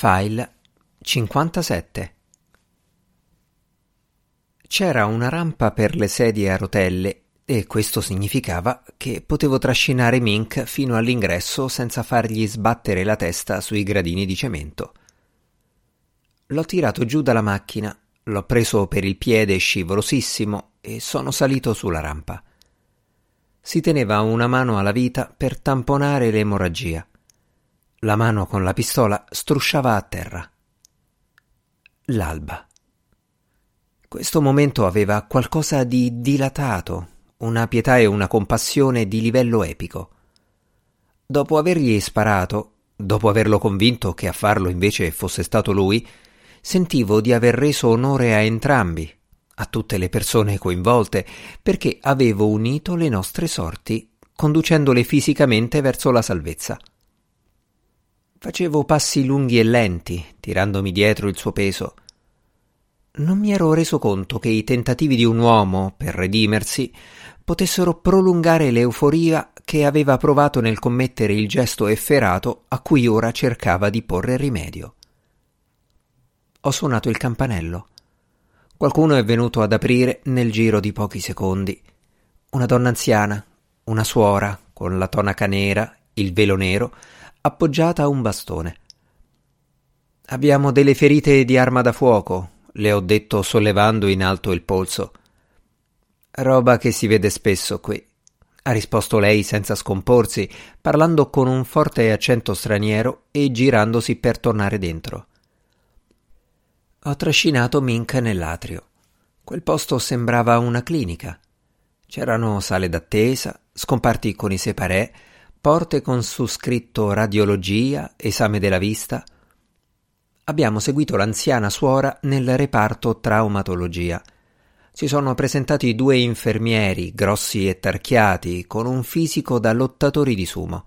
File 57 C'era una rampa per le sedie a rotelle e questo significava che potevo trascinare Mink fino all'ingresso senza fargli sbattere la testa sui gradini di cemento. L'ho tirato giù dalla macchina, l'ho preso per il piede scivolosissimo e sono salito sulla rampa. Si teneva una mano alla vita per tamponare l'emorragia. La mano con la pistola strusciava a terra. L'alba. Questo momento aveva qualcosa di dilatato, una pietà e una compassione di livello epico. Dopo avergli sparato, dopo averlo convinto che a farlo invece fosse stato lui, sentivo di aver reso onore a entrambi, a tutte le persone coinvolte, perché avevo unito le nostre sorti, conducendole fisicamente verso la salvezza. Facevo passi lunghi e lenti, tirandomi dietro il suo peso. Non mi ero reso conto che i tentativi di un uomo per redimersi potessero prolungare l'euforia che aveva provato nel commettere il gesto efferato a cui ora cercava di porre rimedio. Ho suonato il campanello. Qualcuno è venuto ad aprire nel giro di pochi secondi. Una donna anziana, una suora, con la tonaca nera, il velo nero, appoggiata a un bastone. Abbiamo delle ferite di arma da fuoco, le ho detto sollevando in alto il polso. Roba che si vede spesso qui, ha risposto lei senza scomporsi, parlando con un forte accento straniero e girandosi per tornare dentro. Ho trascinato Mink nell'atrio. Quel posto sembrava una clinica. C'erano sale d'attesa, scomparti con i separé, porte con su scritto radiologia, esame della vista. Abbiamo seguito l'anziana suora nel reparto traumatologia. Si sono presentati due infermieri, grossi e tarchiati, con un fisico da lottatori di sumo.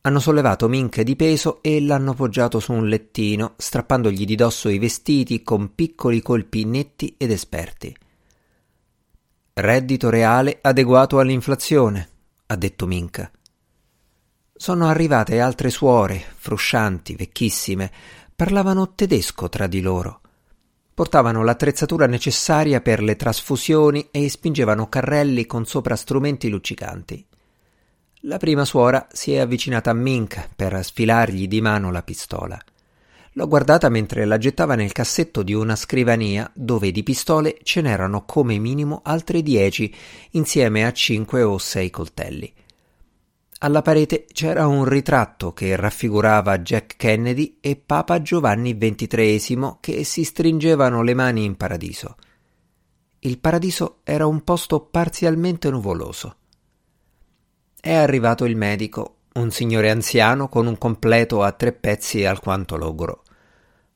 Hanno sollevato Mink di peso e l'hanno poggiato su un lettino, strappandogli di dosso i vestiti con piccoli colpi netti ed esperti. Reddito reale adeguato all'inflazione, ha detto Mink. Sono arrivate altre suore, fruscianti, vecchissime, parlavano tedesco tra di loro. Portavano l'attrezzatura necessaria per le trasfusioni e spingevano carrelli con sopra strumenti luccicanti. La prima suora si è avvicinata a Mink per sfilargli di mano la pistola. L'ho guardata mentre la gettava nel cassetto di una scrivania dove di pistole ce n'erano come minimo altre dieci insieme a cinque o sei coltelli. Alla parete c'era un ritratto che raffigurava Jack Kennedy e Papa Giovanni XXIII che si stringevano le mani in paradiso. Il paradiso era un posto parzialmente nuvoloso. È arrivato il medico, un signore anziano con un completo a tre pezzi alquanto logoro.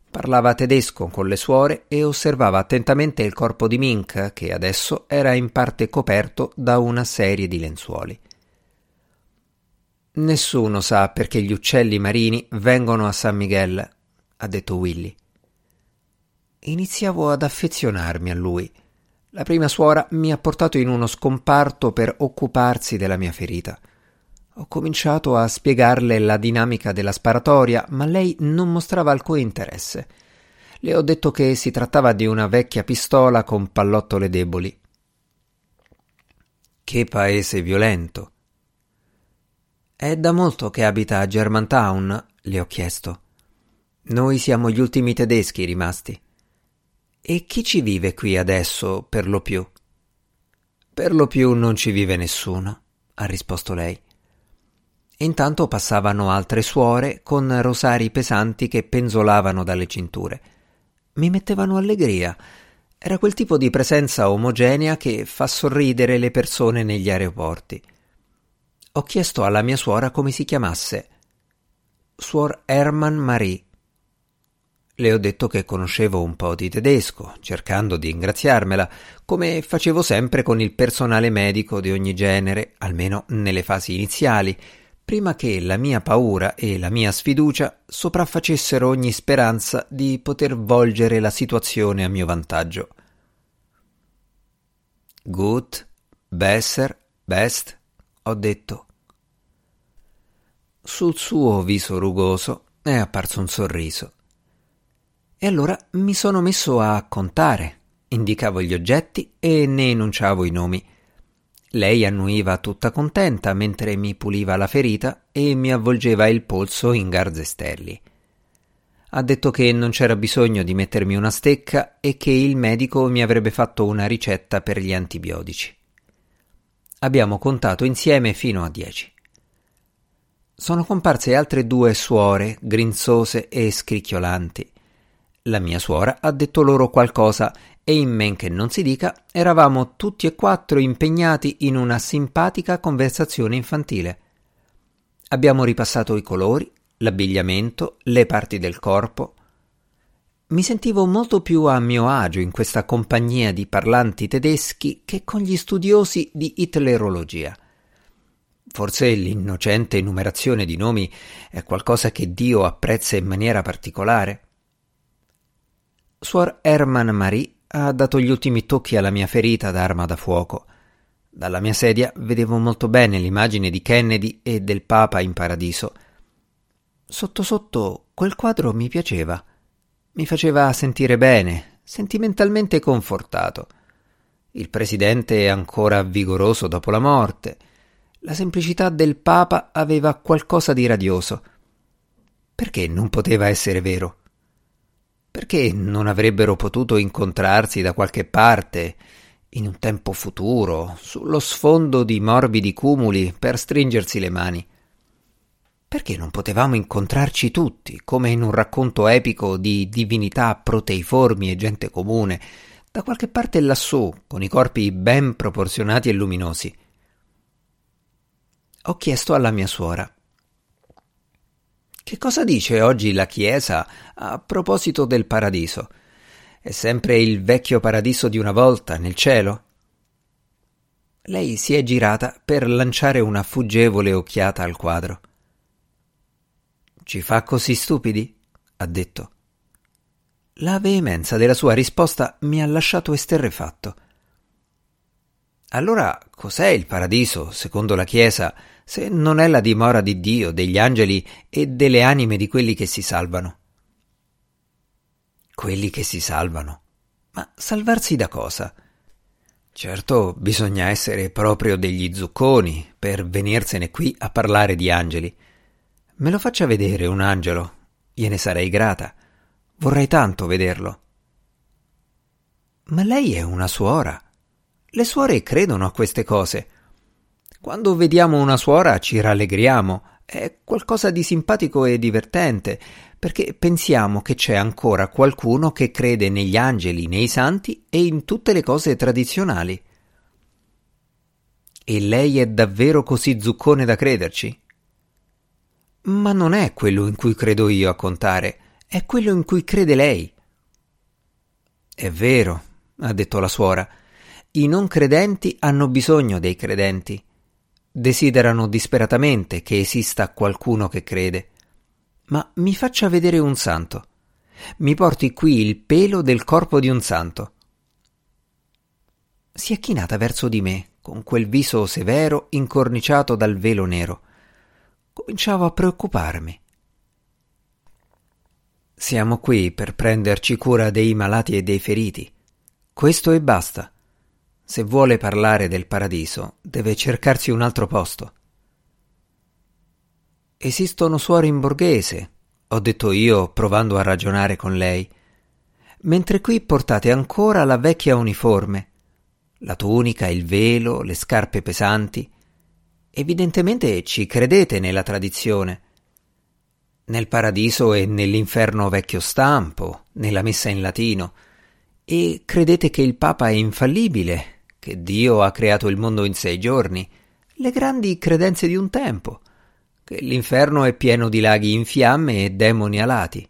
Parlava tedesco con le suore e osservava attentamente il corpo di Mink, che adesso era in parte coperto da una serie di lenzuoli. Nessuno sa perché gli uccelli marini vengono a San Miguel, ha detto Willy. Iniziavo ad affezionarmi a lui. La prima suora mi ha portato in uno scomparto per occuparsi della mia ferita. Ho cominciato a spiegarle la dinamica della sparatoria, ma lei non mostrava alcun interesse. Le ho detto che si trattava di una vecchia pistola con pallottole deboli. Che paese violento, è da molto che abita a Germantown? le ho chiesto. Noi siamo gli ultimi tedeschi rimasti. E chi ci vive qui adesso, per lo più? Per lo più non ci vive nessuno, ha risposto lei. Intanto passavano altre suore con rosari pesanti che penzolavano dalle cinture. Mi mettevano allegria. Era quel tipo di presenza omogenea che fa sorridere le persone negli aeroporti. Ho chiesto alla mia suora come si chiamasse. Suor Hermann Marie. Le ho detto che conoscevo un po' di tedesco, cercando di ingraziarmela, come facevo sempre con il personale medico di ogni genere, almeno nelle fasi iniziali, prima che la mia paura e la mia sfiducia sopraffacessero ogni speranza di poter volgere la situazione a mio vantaggio. Gut, besser, best, ho detto. Sul suo viso rugoso è apparso un sorriso. E allora mi sono messo a contare, indicavo gli oggetti e ne enunciavo i nomi. Lei annuiva tutta contenta mentre mi puliva la ferita e mi avvolgeva il polso in garzestelli. Ha detto che non c'era bisogno di mettermi una stecca e che il medico mi avrebbe fatto una ricetta per gli antibiotici. Abbiamo contato insieme fino a dieci. Sono comparse altre due suore, grinzose e scricchiolanti. La mia suora ha detto loro qualcosa e in men che non si dica eravamo tutti e quattro impegnati in una simpatica conversazione infantile. Abbiamo ripassato i colori, l'abbigliamento, le parti del corpo. Mi sentivo molto più a mio agio in questa compagnia di parlanti tedeschi che con gli studiosi di hitlerologia. Forse l'innocente enumerazione di nomi è qualcosa che Dio apprezza in maniera particolare. Suor Hermann Marie ha dato gli ultimi tocchi alla mia ferita d'arma da fuoco. Dalla mia sedia vedevo molto bene l'immagine di Kennedy e del Papa in paradiso. Sotto sotto quel quadro mi piaceva. Mi faceva sentire bene, sentimentalmente confortato. Il presidente è ancora vigoroso dopo la morte. La semplicità del Papa aveva qualcosa di radioso. Perché non poteva essere vero? Perché non avrebbero potuto incontrarsi da qualche parte, in un tempo futuro, sullo sfondo di morbidi cumuli, per stringersi le mani? Perché non potevamo incontrarci tutti, come in un racconto epico di divinità proteiformi e gente comune, da qualche parte lassù, con i corpi ben proporzionati e luminosi? Ho chiesto alla mia suora che cosa dice oggi la Chiesa a proposito del paradiso? È sempre il vecchio paradiso di una volta nel cielo? Lei si è girata per lanciare una fuggevole occhiata al quadro. Ci fa così stupidi? ha detto. La veemenza della sua risposta mi ha lasciato esterrefatto. Allora cos'è il paradiso, secondo la Chiesa, se non è la dimora di Dio, degli angeli e delle anime di quelli che si salvano? Quelli che si salvano. Ma salvarsi da cosa? Certo, bisogna essere proprio degli zucconi per venirsene qui a parlare di angeli. Me lo faccia vedere un angelo, gliene sarei grata. Vorrei tanto vederlo. Ma lei è una suora. Le suore credono a queste cose. Quando vediamo una suora ci rallegriamo, è qualcosa di simpatico e divertente, perché pensiamo che c'è ancora qualcuno che crede negli angeli, nei santi e in tutte le cose tradizionali. E lei è davvero così zuccone da crederci? Ma non è quello in cui credo io a contare, è quello in cui crede lei. È vero, ha detto la suora, i non credenti hanno bisogno dei credenti desiderano disperatamente che esista qualcuno che crede. Ma mi faccia vedere un santo. Mi porti qui il pelo del corpo di un santo. Si è chinata verso di me, con quel viso severo incorniciato dal velo nero. Cominciavo a preoccuparmi. Siamo qui per prenderci cura dei malati e dei feriti. Questo e basta. Se vuole parlare del paradiso, deve cercarsi un altro posto. Esistono suore in borghese, ho detto io, provando a ragionare con lei, mentre qui portate ancora la vecchia uniforme, la tunica, il velo, le scarpe pesanti. Evidentemente ci credete nella tradizione. Nel paradiso e nell'inferno vecchio stampo, nella messa in latino, e credete che il Papa è infallibile, che Dio ha creato il mondo in sei giorni, le grandi credenze di un tempo, che l'inferno è pieno di laghi in fiamme e demoni alati.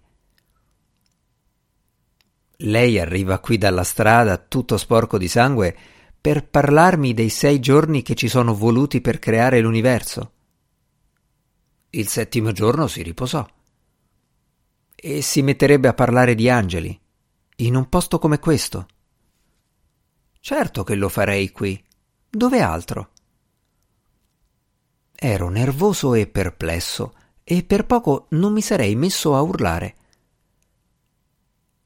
Lei arriva qui dalla strada tutto sporco di sangue per parlarmi dei sei giorni che ci sono voluti per creare l'universo. Il settimo giorno si riposò e si metterebbe a parlare di angeli, in un posto come questo. Certo che lo farei qui. Dove altro? Ero nervoso e perplesso, e per poco non mi sarei messo a urlare.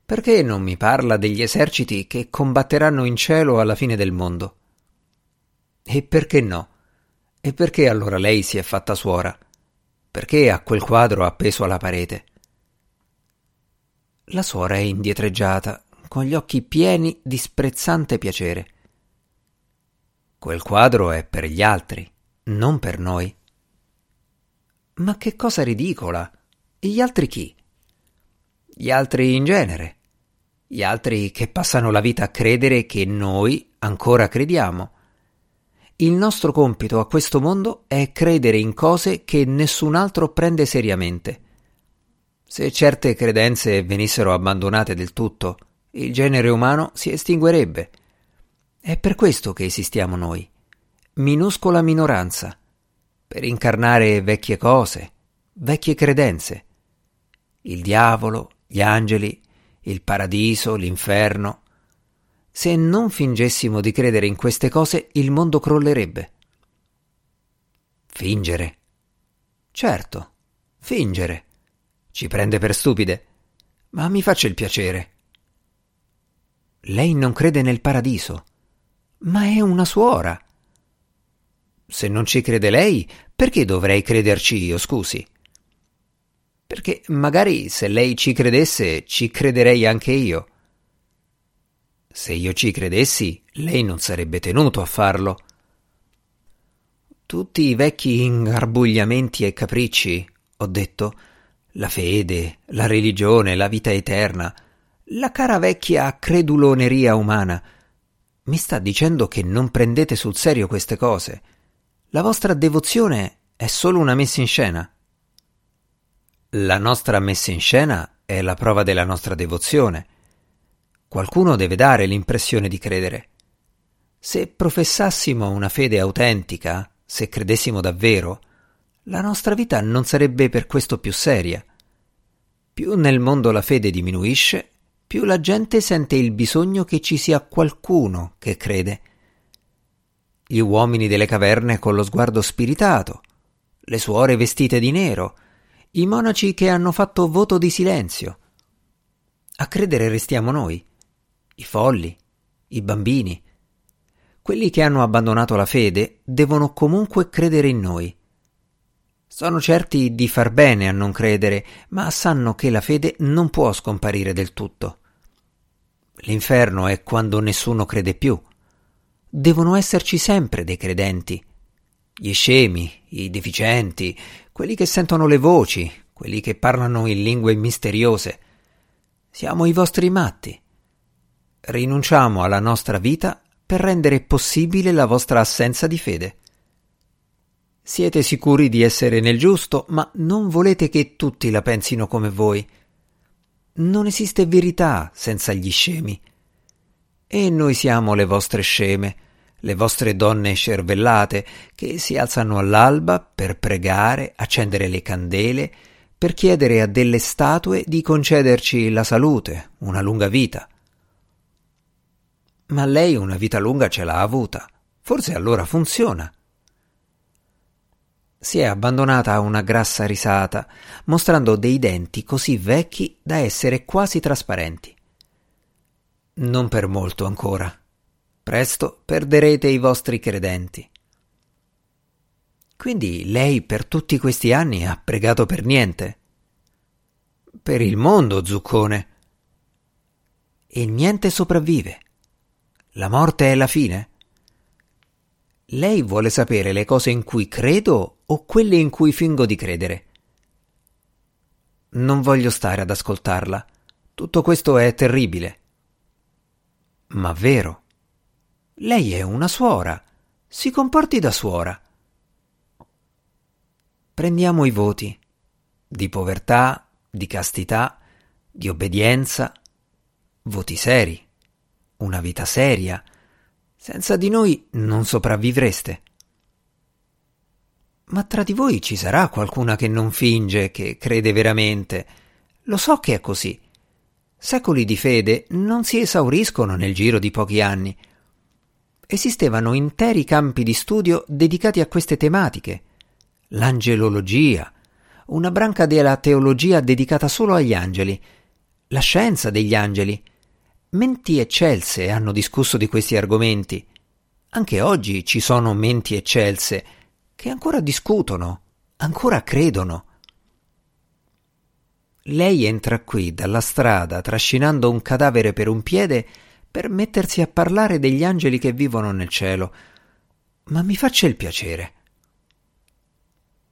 Perché non mi parla degli eserciti che combatteranno in cielo alla fine del mondo? E perché no? E perché allora lei si è fatta suora? Perché ha quel quadro appeso alla parete? La suora è indietreggiata, con gli occhi pieni di sprezzante piacere. Quel quadro è per gli altri, non per noi. Ma che cosa ridicola! Gli altri chi? Gli altri in genere. Gli altri che passano la vita a credere che noi ancora crediamo. Il nostro compito a questo mondo è credere in cose che nessun altro prende seriamente. Se certe credenze venissero abbandonate del tutto, il genere umano si estinguerebbe. È per questo che esistiamo noi, minuscola minoranza, per incarnare vecchie cose, vecchie credenze. Il diavolo, gli angeli, il paradiso, l'inferno. Se non fingessimo di credere in queste cose, il mondo crollerebbe. Fingere. Certo, fingere. Ci prende per stupide. Ma mi faccia il piacere. Lei non crede nel paradiso, ma è una suora. Se non ci crede lei, perché dovrei crederci io, scusi? Perché magari se lei ci credesse, ci crederei anche io. Se io ci credessi, lei non sarebbe tenuto a farlo. Tutti i vecchi ingarbugliamenti e capricci, ho detto, la fede, la religione, la vita eterna, la cara vecchia creduloneria umana. Mi sta dicendo che non prendete sul serio queste cose. La vostra devozione è solo una messa in scena. La nostra messa in scena è la prova della nostra devozione. Qualcuno deve dare l'impressione di credere. Se professassimo una fede autentica, se credessimo davvero, la nostra vita non sarebbe per questo più seria. Più nel mondo la fede diminuisce, più la gente sente il bisogno che ci sia qualcuno che crede. Gli uomini delle caverne con lo sguardo spiritato, le suore vestite di nero, i monaci che hanno fatto voto di silenzio. A credere restiamo noi, i folli, i bambini. Quelli che hanno abbandonato la fede devono comunque credere in noi. Sono certi di far bene a non credere, ma sanno che la fede non può scomparire del tutto. L'inferno è quando nessuno crede più. Devono esserci sempre dei credenti. Gli scemi, i deficienti, quelli che sentono le voci, quelli che parlano in lingue misteriose. Siamo i vostri matti. Rinunciamo alla nostra vita per rendere possibile la vostra assenza di fede. Siete sicuri di essere nel giusto, ma non volete che tutti la pensino come voi. Non esiste verità senza gli scemi. E noi siamo le vostre sceme, le vostre donne scervellate, che si alzano all'alba per pregare, accendere le candele, per chiedere a delle statue di concederci la salute, una lunga vita. Ma lei una vita lunga ce l'ha avuta. Forse allora funziona. Si è abbandonata a una grassa risata, mostrando dei denti così vecchi da essere quasi trasparenti. Non per molto ancora. Presto perderete i vostri credenti. Quindi lei per tutti questi anni ha pregato per niente? Per il mondo, zuccone. E niente sopravvive. La morte è la fine? Lei vuole sapere le cose in cui credo o quelle in cui fingo di credere? Non voglio stare ad ascoltarla. Tutto questo è terribile. Ma vero. Lei è una suora. Si comporti da suora. Prendiamo i voti di povertà, di castità, di obbedienza, voti seri, una vita seria, senza di noi non sopravvivreste. Ma tra di voi ci sarà qualcuna che non finge, che crede veramente. Lo so che è così. Secoli di fede non si esauriscono nel giro di pochi anni. Esistevano interi campi di studio dedicati a queste tematiche. L'angelologia, una branca della teologia dedicata solo agli angeli, la scienza degli angeli. Menti eccelse hanno discusso di questi argomenti. Anche oggi ci sono menti eccelse che ancora discutono, ancora credono. Lei entra qui dalla strada trascinando un cadavere per un piede per mettersi a parlare degli angeli che vivono nel cielo. Ma mi faccia il piacere.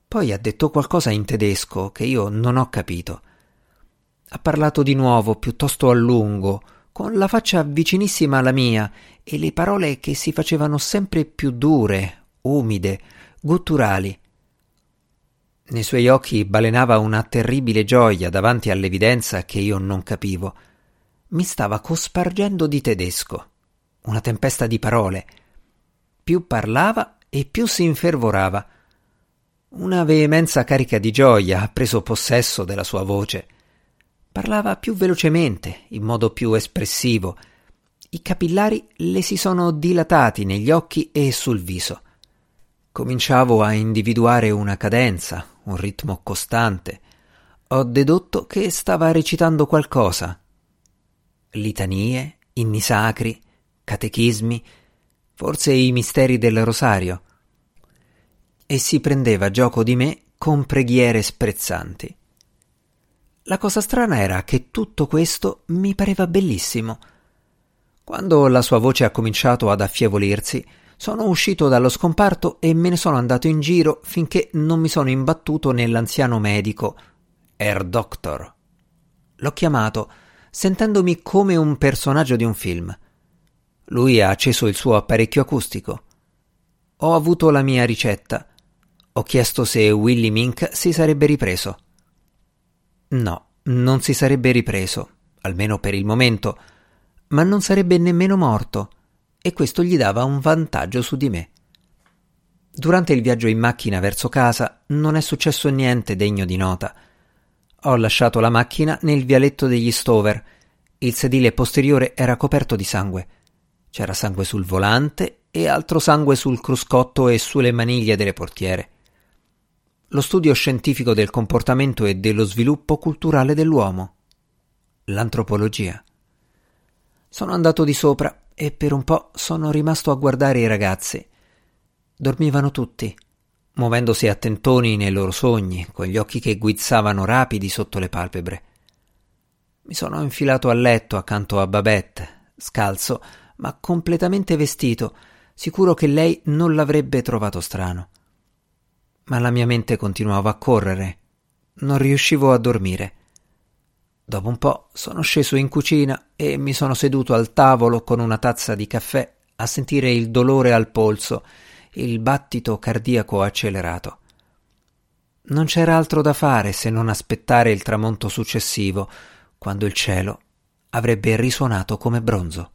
Poi ha detto qualcosa in tedesco che io non ho capito. Ha parlato di nuovo piuttosto a lungo, con la faccia vicinissima alla mia e le parole che si facevano sempre più dure, umide, gutturali. Nei suoi occhi balenava una terribile gioia davanti all'evidenza che io non capivo mi stava cospargendo di tedesco, una tempesta di parole. Più parlava e più si infervorava. Una veemenza carica di gioia ha preso possesso della sua voce. Parlava più velocemente, in modo più espressivo. I capillari le si sono dilatati negli occhi e sul viso. Cominciavo a individuare una cadenza, un ritmo costante. Ho dedotto che stava recitando qualcosa, litanie, inni sacri, catechismi, forse i misteri del rosario. E si prendeva gioco di me con preghiere sprezzanti. La cosa strana era che tutto questo mi pareva bellissimo. Quando la sua voce ha cominciato ad affievolirsi, sono uscito dallo scomparto e me ne sono andato in giro finché non mi sono imbattuto nell'anziano medico, Herr Doctor. L'ho chiamato sentendomi come un personaggio di un film. Lui ha acceso il suo apparecchio acustico. Ho avuto la mia ricetta. Ho chiesto se Willy Mink si sarebbe ripreso. No, non si sarebbe ripreso, almeno per il momento, ma non sarebbe nemmeno morto, e questo gli dava un vantaggio su di me. Durante il viaggio in macchina verso casa non è successo niente degno di nota. Ho lasciato la macchina nel vialetto degli Stover. Il sedile posteriore era coperto di sangue. C'era sangue sul volante e altro sangue sul cruscotto e sulle maniglie delle portiere. Lo studio scientifico del comportamento e dello sviluppo culturale dell'uomo. L'antropologia. Sono andato di sopra e per un po' sono rimasto a guardare i ragazzi. Dormivano tutti muovendosi a tentoni nei loro sogni, con gli occhi che guizzavano rapidi sotto le palpebre. Mi sono infilato a letto accanto a Babette, scalzo, ma completamente vestito, sicuro che lei non l'avrebbe trovato strano. Ma la mia mente continuava a correre. Non riuscivo a dormire. Dopo un po' sono sceso in cucina e mi sono seduto al tavolo con una tazza di caffè a sentire il dolore al polso il battito cardiaco accelerato. Non c'era altro da fare se non aspettare il tramonto successivo, quando il cielo avrebbe risuonato come bronzo.